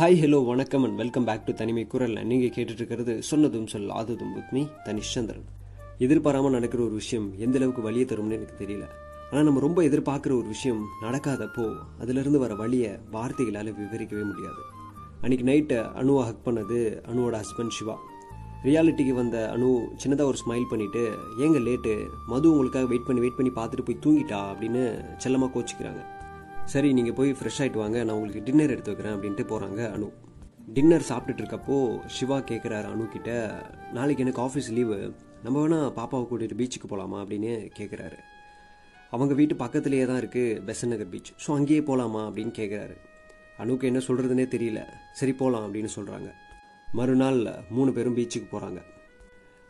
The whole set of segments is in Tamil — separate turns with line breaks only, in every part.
ஹாய் ஹலோ வணக்கம் அண்ட் வெல்கம் பேக் டு தனிமை குரல் நீங்கள் கேட்டுட்டு இருக்கிறது சொன்னதும் சொல் ஆததும் வித் மீ தனிஷ்சந்திரன் எதிர்பாராமல் நடக்கிற ஒரு விஷயம் எந்த அளவுக்கு வழியை தரும்னு எனக்கு தெரியல. ஆனால் நம்ம ரொம்ப எதிர்பார்க்குற ஒரு விஷயம் நடக்காதப்போ அதிலிருந்து வர வழியை வார்த்தைகளால் விவரிக்கவே முடியாது. அன்னைக்கு நைட்டை அணுவை ஹக் பண்ணது அணுவோட ஹஸ்பண்ட் சிவா. ரியாலிட்டிக்கு வந்த அணு சின்னதாக ஒரு ஸ்மைல் பண்ணிட்டு ஏங்க லேட்டு மது உங்களுக்காக வெயிட் பண்ணி வெயிட் பண்ணி பார்த்துட்டு போய் தூங்கிட்டா? அப்படின்னு செல்லமாக கோச்சிக்கிறாங்க. சரி நீங்கள் போய் ஃப்ரெஷ் ஆகிட்டு வாங்க நான் உங்களுக்கு டின்னர் எடுத்து வைக்கிறேன் அப்படின்ட்டு போகிறாங்க அனு. டின்னர் சாப்பிட்டுட்டு இருக்கப்போ சிவா கேட்குறாரு அனு கிட்ட நாளைக்கு எனக்கு ஆஃபீஸ் லீவு நம்ம வேணால் பாப்பாவை கூட்டிகிட்டு பீச்சுக்கு போகலாமா அப்படின்னு கேட்குறாரு அவங்க வீட்டு பக்கத்துலேயே தான் இருக்குது பெசன் நகர் பீச் ஸோ அங்கேயே போகலாமா அப்படின்னு கேட்குறாரு அனுக்கு என்ன சொல்கிறதுனே தெரியல. சரி போகலாம் அப்படின்னு சொல்கிறாங்க மறுநாள் மூணு பேரும் பீச்சுக்கு போகிறாங்க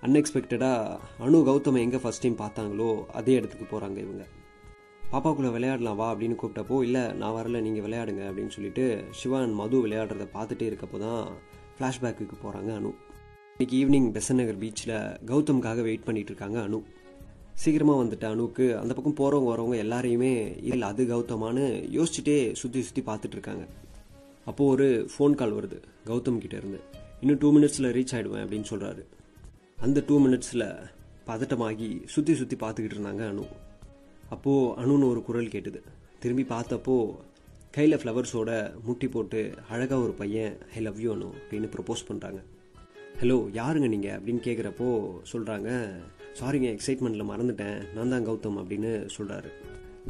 அன்எக்ஸ்பெக்டடாக அனு கௌதமை எங்கே ஃபஸ்ட் டைம் பார்த்தாங்களோ அதே இடத்துக்கு போகிறாங்க இவங்க. பாப்பாக்குள்ளே விளையாடலாம் வா அப்படின்னு கூப்பிட்டப்போ இல்லை நான் வரல நீங்கள் விளையாடுங்க அப்படின்னு சொல்லிட்டு சிவான் மது விளையாடுறத பார்த்துட்டே இருக்கப்போ தான் ஃப்ளாஷ்பேக்குக்கு போகிறாங்க அனு. இன்னைக்கு ஈவினிங் பெசன் நகர் பீச்சில் கௌதம்காக வெயிட் பண்ணிட்டு இருக்காங்க அனு. சீக்கிரமாக வந்துட்ட அனுக்கு அந்த பக்கம் போகிறவங்க வரவங்க எல்லாரையுமே இல்லை அது கௌதமானு யோசிச்சுட்டே சுற்றி சுற்றி பார்த்துட்டு இருக்காங்க. அப்போது ஒரு ஃபோன் கால் வருது கௌதம் இருந்து. இன்னும் டூ மினிட்ஸில் ரீச் ஆகிடுவேன் அப்படின்னு சொல்கிறாரு அந்த டூ மினிட்ஸில் பதட்டமாகி சுற்றி சுற்றி பார்த்துக்கிட்டு இருந்தாங்க அனு. அப்போது அணுன்னு ஒரு குரல் கேட்டுது. திரும்பி பார்த்தப்போ கையில் ஃப்ளவர்ஸோட முட்டி போட்டு அழகாக ஒரு பையன் ஐ லவ் யூ அனு அப்படின்னு ப்ரப்போஸ் பண்ணுறாங்க ஹலோ யாருங்க நீங்கள் அப்படின்னு கேட்குறப்போ சொல்கிறாங்க சாரிங்க எக்ஸைட்மெண்ட்டில் மறந்துட்டேன். நான் தான் கௌதம் அப்படின்னு சொல்கிறாரு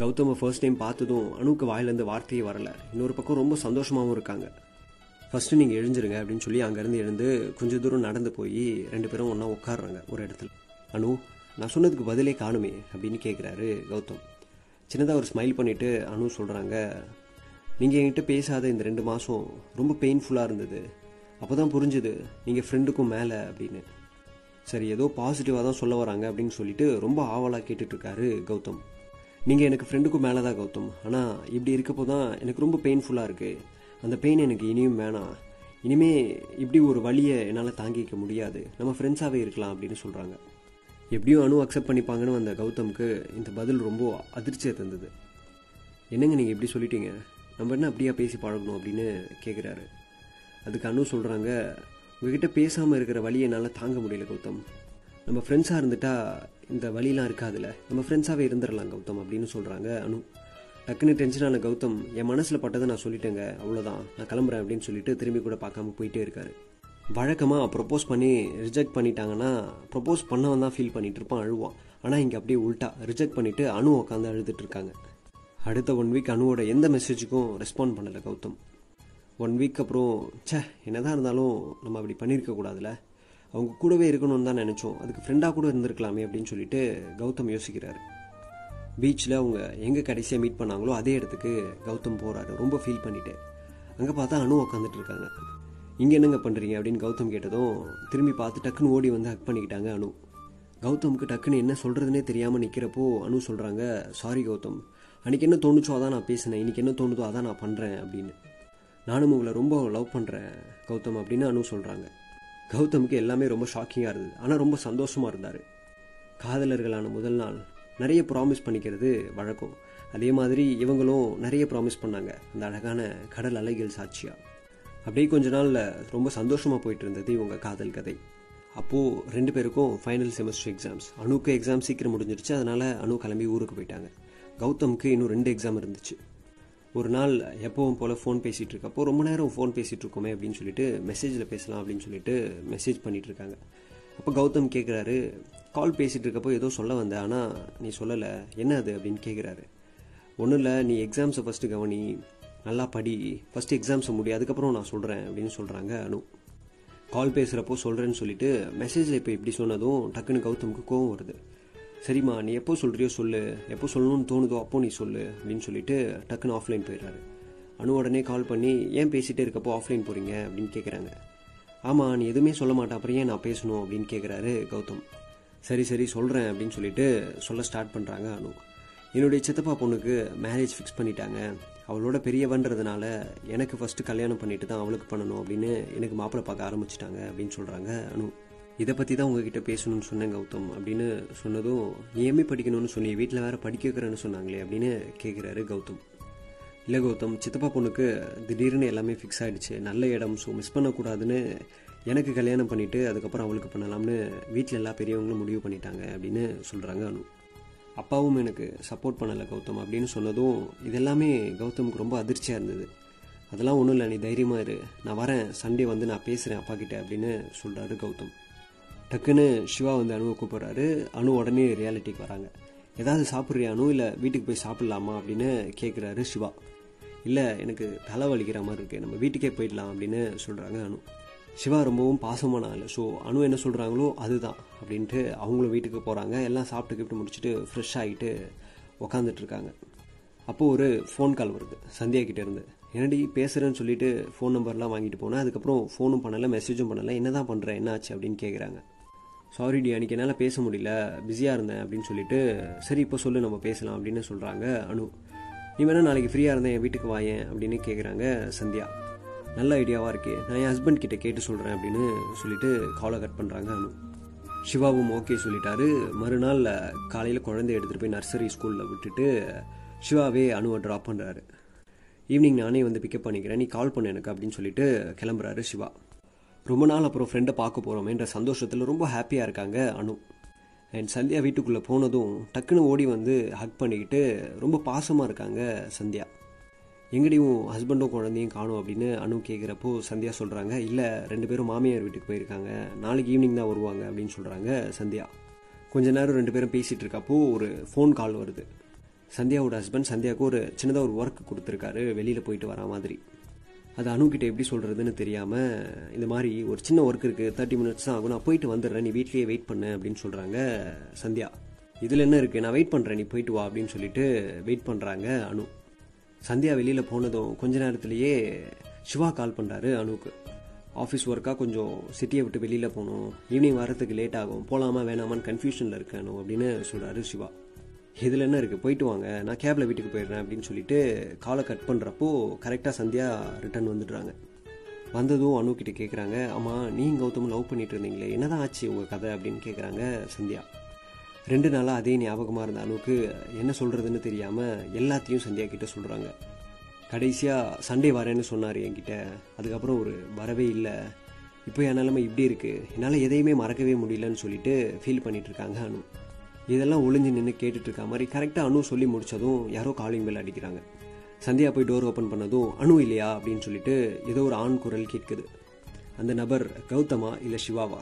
கௌதமை ஃபர்ஸ்ட் டைம் பார்த்ததும் அணுக்கு வாயிலேருந்து வார்த்தையே வரல. இன்னொரு பக்கம் ரொம்ப சந்தோஷமாகவும் இருக்காங்க. ஃபஸ்ட்டு நீங்கள் எழுஞ்சிருங்க அப்படின்னு சொல்லி அங்கேருந்து எழுந்து கொஞ்சம் தூரம் நடந்து போய் ரெண்டு பேரும் ஒன்றா உட்காடுறாங்க ஒரு இடத்துல. அனு நான் சொன்னதுக்கு பதிலே காணுமே அப்படின்னு கேட்குறாரு கௌதம். சின்னதாக ஒரு ஸ்மைல் பண்ணிவிட்டு அனு சொல்கிறாங்க நீங்கள் என்கிட்ட பேசாத இந்த ரெண்டு மாதம் ரொம்ப பெயின்ஃபுல்லாக இருந்தது. அப்போ தான் புரிஞ்சுது நீங்கள் ஃப்ரெண்டுக்கும் மேலே அப்படின்னு. சரி ஏதோ பாசிட்டிவாக தான் சொல்ல வராங்க அப்படின்னு சொல்லிட்டு ரொம்ப ஆவலாக கேட்டுட்ருக்காரு கௌதம். நீங்கள் எனக்கு ஃப்ரெண்டுக்கும் மேலே தான் கௌதம். ஆனால் இப்படி இருக்கப்போ தான் எனக்கு ரொம்ப பெயின்ஃபுல்லாக இருக்குது அந்த பெயின் எனக்கு இனியும் வேணாம். இனிமே இப்படி ஒரு வழியை என்னால் தாங்கிக்க முடியாது. நம்ம ஃப்ரெண்ட்ஸாகவே இருக்கலாம் அப்படின்னு சொல்கிறாங்க எப்படியும் அணு அக்செப்ட் பண்ணிப்பாங்கன்னு வந்த கௌதம்க்கு இந்த பதில் ரொம்ப அதிர்ச்சியாக தந்தது. என்னங்க நீங்கள் எப்படி சொல்லிட்டீங்க? நம்ம என்ன அப்படியா பேசி பழகணும் அப்படின்னு கேட்குறாரு அதுக்கு அணு சொல்கிறாங்க உங்ககிட்ட பேசாமல் இருக்கிற வழியை என்னால் தாங்க முடியல கௌதம். நம்ம ஃப்ரெண்ட்ஸாக இருந்துட்டா இந்த வழிலாம் இருக்காதுல்ல நம்ம ஃப்ரெண்ட்ஸாகவே இருந்துடலாம் கௌதம் அப்படின்னு சொல்கிறாங்க அனு டக்குன்னு டென்ஷனான கௌதம் என் மனசில் பட்டதை நான் சொல்லிட்டேங்க அவ்வளோதான் நான் கிளம்புறேன் அப்படின்னு சொல்லிட்டு திரும்பி கூட பார்க்காம போயிட்டே இருக்காரு. வழக்கமாக ப்ரப்போஸ் பண்ணி ரிஜெக்ட் பண்ணிட்டாங்கன்னா ப்ரப்போஸ் பண்ணவன் தான் ஃபீல் பண்ணிட்டு இருப்பான் அழுவான். ஆனால் இங்கே அப்படியே உல்ட்டா ரிஜெக்ட் பண்ணிவிட்டு அணு உட்காந்து அழுதுட்டு இருக்காங்க. அடுத்த ஒன் வீக் அணுவோட எந்த மெசேஜுக்கும் ரெஸ்பாண்ட் பண்ணலை கௌதம். ஒன் வீக் அப்புறம் ச்சே என்னதான் இருந்தாலும் நம்ம அப்படி பண்ணியிருக்க கூடாதுல. அவங்க கூடவே இருக்கணும்னு தான் நினச்சோம். அதுக்கு ஃப்ரெண்டாக கூட இருந்திருக்கலாமே அப்படின்னு சொல்லிட்டு கௌதம் யோசிக்கிறாரு. பீச்சில் அவங்க எங்கே கடைசியாக மீட் பண்ணாங்களோ அதே இடத்துக்கு கௌதம் போகிறாரு ரொம்ப ஃபீல் பண்ணிட்டு. அங்கே பார்த்தா அணு உக்காந்துட்டு இருக்காங்க. இங்கே என்னங்க பண்ணுறீங்க அப்படின்னு கௌதம் கேட்டதும் திரும்பி பார்த்து டக்குன்னு ஓடி வந்து ஹக் பண்ணிக்கிட்டாங்க அனு. கௌதமுக்கு டக்குன்னு என்ன சொல்கிறதுனே தெரியாமல் நிற்கிறப்போ அனு சொல்கிறாங்க சாரி கௌதம். அன்றைக்கி என்ன தோணுச்சோ அதான் நான் பேசினேன். இன்றைக்கி என்ன தோணுதோ அதான் நான் பண்ணுறேன் அப்படின்னு. நானும் உங்களை ரொம்ப லவ் பண்ணுறேன் கௌதம் அப்படின்னு அனு சொல்கிறாங்க கௌதமுக்கு எல்லாமே ரொம்ப ஷாக்கிங்காக இருந்தது. ஆனால் ரொம்ப சந்தோஷமாக இருந்தார். காதலர்களான முதல் நாள் நிறைய ப்ராமிஸ் பண்ணிக்கிறது வழக்கம். அதே மாதிரி இவங்களும் நிறைய ப்ராமிஸ் பண்ணாங்க. அந்த அழகான கடல் அலைகள் சாட்சியாக அப்படியே கொஞ்ச நாளில் ரொம்ப சந்தோஷமாக போயிட்டு இருந்தது இவங்க காதல் கதை. அப்போது ரெண்டு பேருக்கும் ஃபைனல் செமஸ்டர் எக்ஸாம்ஸ் அணுக்கு எக்ஸாம் சீக்கிரம் முடிஞ்சிருச்சு அதனால் அணு கிளம்பி ஊருக்கு போயிட்டாங்க. கௌதம்க்கு இன்னும் ரெண்டு எக்ஸாம் இருந்துச்சு. ஒரு நாள் எப்பவும் போல் ஃபோன் பேசிகிட்டு இருக்கப்போ ரொம்ப நேரம் ஃபோன் பேசிகிட்டு இருக்கோமே அப்படின்னு சொல்லிட்டு மெசேஜில் பேசலாம் அப்படின்னு சொல்லிட்டு மெசேஜ் பண்ணிகிட்டு இருக்காங்க. அப்போ கௌதம் கேட்குறாரு கால் பேசிகிட்டு இருக்கப்போ ஏதோ சொல்ல வந்த ஆனால் நீ சொல்லலை. என்ன அது? அப்படின்னு கேட்குறாரு ஒன்றும் இல்லை நீ எக்ஸாம்ஸை ஃபஸ்ட்டு கவனி. நல்லா படி. ஃபஸ்ட்டு எக்ஸாம்ஸை முடி அதுக்கப்புறம் நான் சொல்கிறேன் அப்படின்னு சொல்கிறாங்க அனு. கால் பேசுகிறப்போ சொல்கிறேன்னு சொல்லிட்டு மெசேஜில் இப்போ இப்படி சொன்னதும் டக்குன்னு கௌதமுக்கு கோவம் வருது. சரிம்மா நீ எப்போ சொல்கிறியோ சொல்லு. எப்போ சொல்லணும்னு தோணுதோ அப்போ நீ சொல்லு அப்படின்னு சொல்லிட்டு டக்குன்னு ஆஃப்லைன் போயிடுறாரு. அனு உடனே கால் பண்ணி ஏன் பேசிகிட்டே இருக்கப்போ ஆஃப்லைன் போகிறீங்க அப்படின்னு கேட்குறாங்க ஆமாம் நீ எதுவுமே சொல்ல மாட்டேன் அப்புறம் ஏன் நான் பேசணும்? அப்படின்னு கேட்குறாரு கௌதம். சரி சரி சொல்கிறேன் அப்படின்னு சொல்லிட்டு சொல்ல ஸ்டார்ட் பண்ணுறாங்க அனு. என்னுடைய சித்தப்பா பொண்ணுக்கு மேரேஜ் ஃபிக்ஸ் பண்ணிட்டாங்க. அவளோட பெரியவன்றதுனால எனக்கு ஃபஸ்ட்டு கல்யாணம் பண்ணிட்டு தான் அவளுக்கு பண்ணணும் அப்படின்னு எனக்கு மாப்பிள்ளை பார்க்க ஆரம்பிச்சிட்டாங்க அப்படின்னு சொல்கிறாங்க அனு. இதை பற்றி தான் உங்ககிட்ட பேசணும்னு சொன்னேன் கௌதம் அப்படின்னு சொன்னதும் ஏமே படிக்கணும்னு சொன்னி வீட்டில் வேற படிக்க வைக்கிறேன்னு சொன்னாங்களே அப்படின்னு கேட்குறாரு கௌதம். இல்லை கௌதம் சித்தப்பா பொண்ணுக்கு திடீர்னு எல்லாமே ஃபிக்ஸ் ஆகிடுச்சு நல்ல இடம் ஸோ மிஸ் பண்ணக்கூடாதுன்னு எனக்கு கல்யாணம் பண்ணிவிட்டு அதுக்கப்புறம் அவளுக்கு பண்ணலாம்னு வீட்டில் எல்லா பெரியவங்களும் முடிவு பண்ணிட்டாங்க அப்படின்னு சொல்கிறாங்க அனு. அப்பாவும் எனக்கு சப்போர்ட் பண்ணலை கௌதம் அப்படின்னு சொன்னதும் இதெல்லாமே கௌதமுக்கு ரொம்ப அதிர்ச்சியாக இருந்தது. அதெல்லாம் ஒன்றும் இல்லை நீ தைரியமாக இரு. நான் வரேன். சண்டே வந்து நான் பேசுகிறேன் அப்பா கிட்ட அப்படின்னு சொல்கிறாரு கௌதம். டக்குன்னு சிவா வந்து அணுவை கூப்பிட்றாரு. அணு உடனே ரியாலிட்டிக்கு வராங்க. ஏதாவது சாப்பிட்றியா அணு இல்லை வீட்டுக்கு போய் சாப்பிட்லாமா? அப்படின்னு கேட்குறாரு சிவா. இல்லை எனக்கு தலை வலிக்கிற மாதிரி இருக்குது நம்ம வீட்டுக்கே போயிடலாம் அப்படின்னு சொல்கிறாங்க அணு சிவா ரொம்பவும் பாசமான ஆள். ஸோ அணு என்ன சொல்கிறாங்களோ அதுதான் அப்படின்ட்டு அவங்களும் வீட்டுக்கு போகிறாங்க எல்லாம் சாப்பிட்டு கிப்ட்டு முடிச்சுட்டு ஃப்ரெஷ் ஆகிட்டு உக்காந்துட்டு இருக்காங்க. அப்போது ஒரு ஃபோன் கால் வருது. சந்தியா கிட்டேருந்து என்னடி பேசுகிறேன்னு சொல்லிட்டு ஃபோன் நம்பர்லாம் வாங்கிட்டு போனேன் அதுக்கப்புறம் ஃபோனும் பண்ணலை மெசேஜும் பண்ணலை. என்ன தான் பண்ணுறேன் என்ன ஆச்சு அப்படின்னு கேட்குறாங்க சாரி டி அன்றைக்கி என்னால் பேச முடியல. பிஸியாக இருந்தேன் அப்படின்னு சொல்லிட்டு சரி இப்போ சொல்லு நம்ம பேசலாம் அப்படின்னு சொல்கிறாங்க அனு. நீ வேணால் நாளைக்கு ஃப்ரீயாக இருந்தேன் என் வீட்டுக்கு வாயேன் அப்படின்னு கேட்குறாங்க சந்தியா. நல்ல ஐடியாவாக இருக்கே. நான் என் ஹஸ்பண்ட் கிட்ட கேட்டு சொல்கிறேன் அப்படின்னு சொல்லிட்டு காலை கட் பண்ணுறாங்க அனு. சிவாவும் ஓகே சொல்லிட்டாரு. மறுநாள் காலையில் குழந்தைய எடுத்துகிட்டு போய் நர்சரி ஸ்கூலில் விட்டுட்டு சிவாவே அணுவை ட்ராப் பண்ணுறாரு ஈவினிங் நானே வந்து பிக்கப் பண்ணிக்கிறேன். நீ கால் பண்ணு எனக்கு அப்படின்னு சொல்லிட்டு கிளம்புறாரு சிவா. ரொம்ப நாள் அப்புறம் ஃப்ரெண்டை பார்க்க போகிறோமேன்ற சந்தோஷத்தில் ரொம்ப ஹாப்பியாக இருக்காங்க அனு. அண்ட் சந்தியா வீட்டுக்குள்ளே போனதும் டக்குன்னு ஓடி வந்து ஹக் பண்ணிக்கிட்டு ரொம்ப பாசமாக இருக்காங்க சந்தியா. எங்கடியும் ஹஸ்பண்டும் குழந்தையும் காணும் அப்படின்னு அனு கேட்குறப்போ சந்தியா சொல்கிறாங்க இல்லை ரெண்டு பேரும் மாமியார் வீட்டுக்கு போயிருக்காங்க. நாளைக்கு ஈவினிங் தான் வருவாங்க அப்படின்னு சொல்கிறாங்க சந்தியா. கொஞ்ச நேரம் ரெண்டு பேரும் பேசிகிட்டு இருக்கப்போ ஒரு ஃபோன் கால் வருது. சந்தியாவோட ஹஸ்பண்ட் சந்தியாவுக்கு ஒரு சின்னதாக ஒரு ஒர்க் கொடுத்துருக்காரு. வெளியில் போயிட்டு வர மாதிரி. அது அணுக்கிட்ட எப்படி சொல்கிறதுன்னு தெரியாமல் இந்த மாதிரி ஒரு சின்ன ஒர்க் இருக்குது தேர்ட்டி மினிட்ஸ் தான் ஆகும். நான் போயிட்டு வந்துடுறேன். நீ வீட்லேயே வெயிட் பண்ணு அப்படின்னு சொல்கிறாங்க சந்தியா. இதில் என்ன இருக்குது நான் வெயிட் பண்ணுறேன் நீ போயிட்டு வா அப்படின்னு சொல்லிட்டு வெயிட் பண்ணுறாங்க அனு. சந்தியா வெளியில் போனதும் கொஞ்ச நேரத்துலேயே சிவா கால் பண்ணுறாரு அனுக்கு ஆஃபீஸ் ஒர்க்காக கொஞ்சம் சிட்டியை விட்டு வெளியில் போகணும். ஈவினிங் வரத்துக்கு லேட் ஆகும். போகலாமா வேணாமான்னு கன்ஃபியூஷனில் இருக்கணும் அப்படின்னு சொல்கிறாரு சிவா. இதில் என்ன இருக்குது போயிட்டு வாங்க. நான் கேபில் வீட்டுக்கு போயிடுறேன் அப்படின்னு சொல்லிட்டு காலை கட் பண்ணுறப்போ கரெக்டாக சந்தியா ரிட்டர்ன் வந்துடுறாங்க. வந்ததும் அனு கேட்குறாங்க ஆமாம் நீங்கள் கௌதம் லவ் பண்ணிட்டு இருந்தீங்களே. என்னதான் ஆச்சு உங்கள் கதை? அப்படின்னு கேட்குறாங்க சந்தியா. ரெண்டு நாளாக அதே ஞாபகமாக இருந்த அளவுக்கு என்ன சொல்கிறதுன்னு தெரியாமல் எல்லாத்தையும் சந்தியா கிட்டே சொல்கிறாங்க கடைசியாக சண்டே வரேன்னு சொன்னார் என்கிட்ட. அதுக்கப்புறம் ஒரு வரவே இல்லை. இப்போ என் நிலைமை இப்படி இருக்குது என்னால் எதையுமே மறக்கவே முடியலன்னு சொல்லிட்டு ஃபீல் பண்ணிகிட்ருக்காங்க இருக்காங்க அனு. இதெல்லாம் ஒளிஞ்சு நின்று கேட்டுட்ருக்க மாதிரி கரெக்டாக அனு சொல்லி முடிச்சதும் யாரோ காலிங் பெல் அடிக்கிறாங்க. சந்தியா போய் டோர் ஓப்பன் பண்ணதும் அணு இல்லையா அப்படின்னு சொல்லிட்டு ஏதோ ஒரு ஆண் குரல் கேட்குது. அந்த நபர் கௌதமா இல்லை சிவாவா?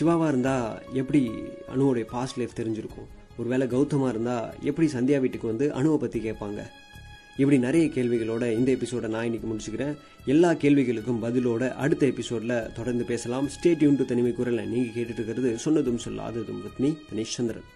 சிவாவாக இருந்தால் எப்படி அணுவோடைய பாஸ்ட் லைஃப் தெரிஞ்சிருக்கும்? ஒருவேளை கௌதமாக இருந்தால் எப்படி சந்தியா வீட்டுக்கு வந்து அணுவை பற்றி கேட்பாங்க? இப்படி நிறைய கேள்விகளோட இந்த எபிசோட நான் இன்னைக்கு முடிச்சுக்கிறேன். எல்லா கேள்விகளுக்கும் பதிலோட அடுத்த எபிசோடில் தொடர்ந்து பேசலாம். ஸ்டேட் யூன் டு தனிமை குரலை நீங்கள் கேட்டுட்டு இருக்கிறது சொன்னதும் சொல்லாததும் வித் தனிஷ் சந்திரன்.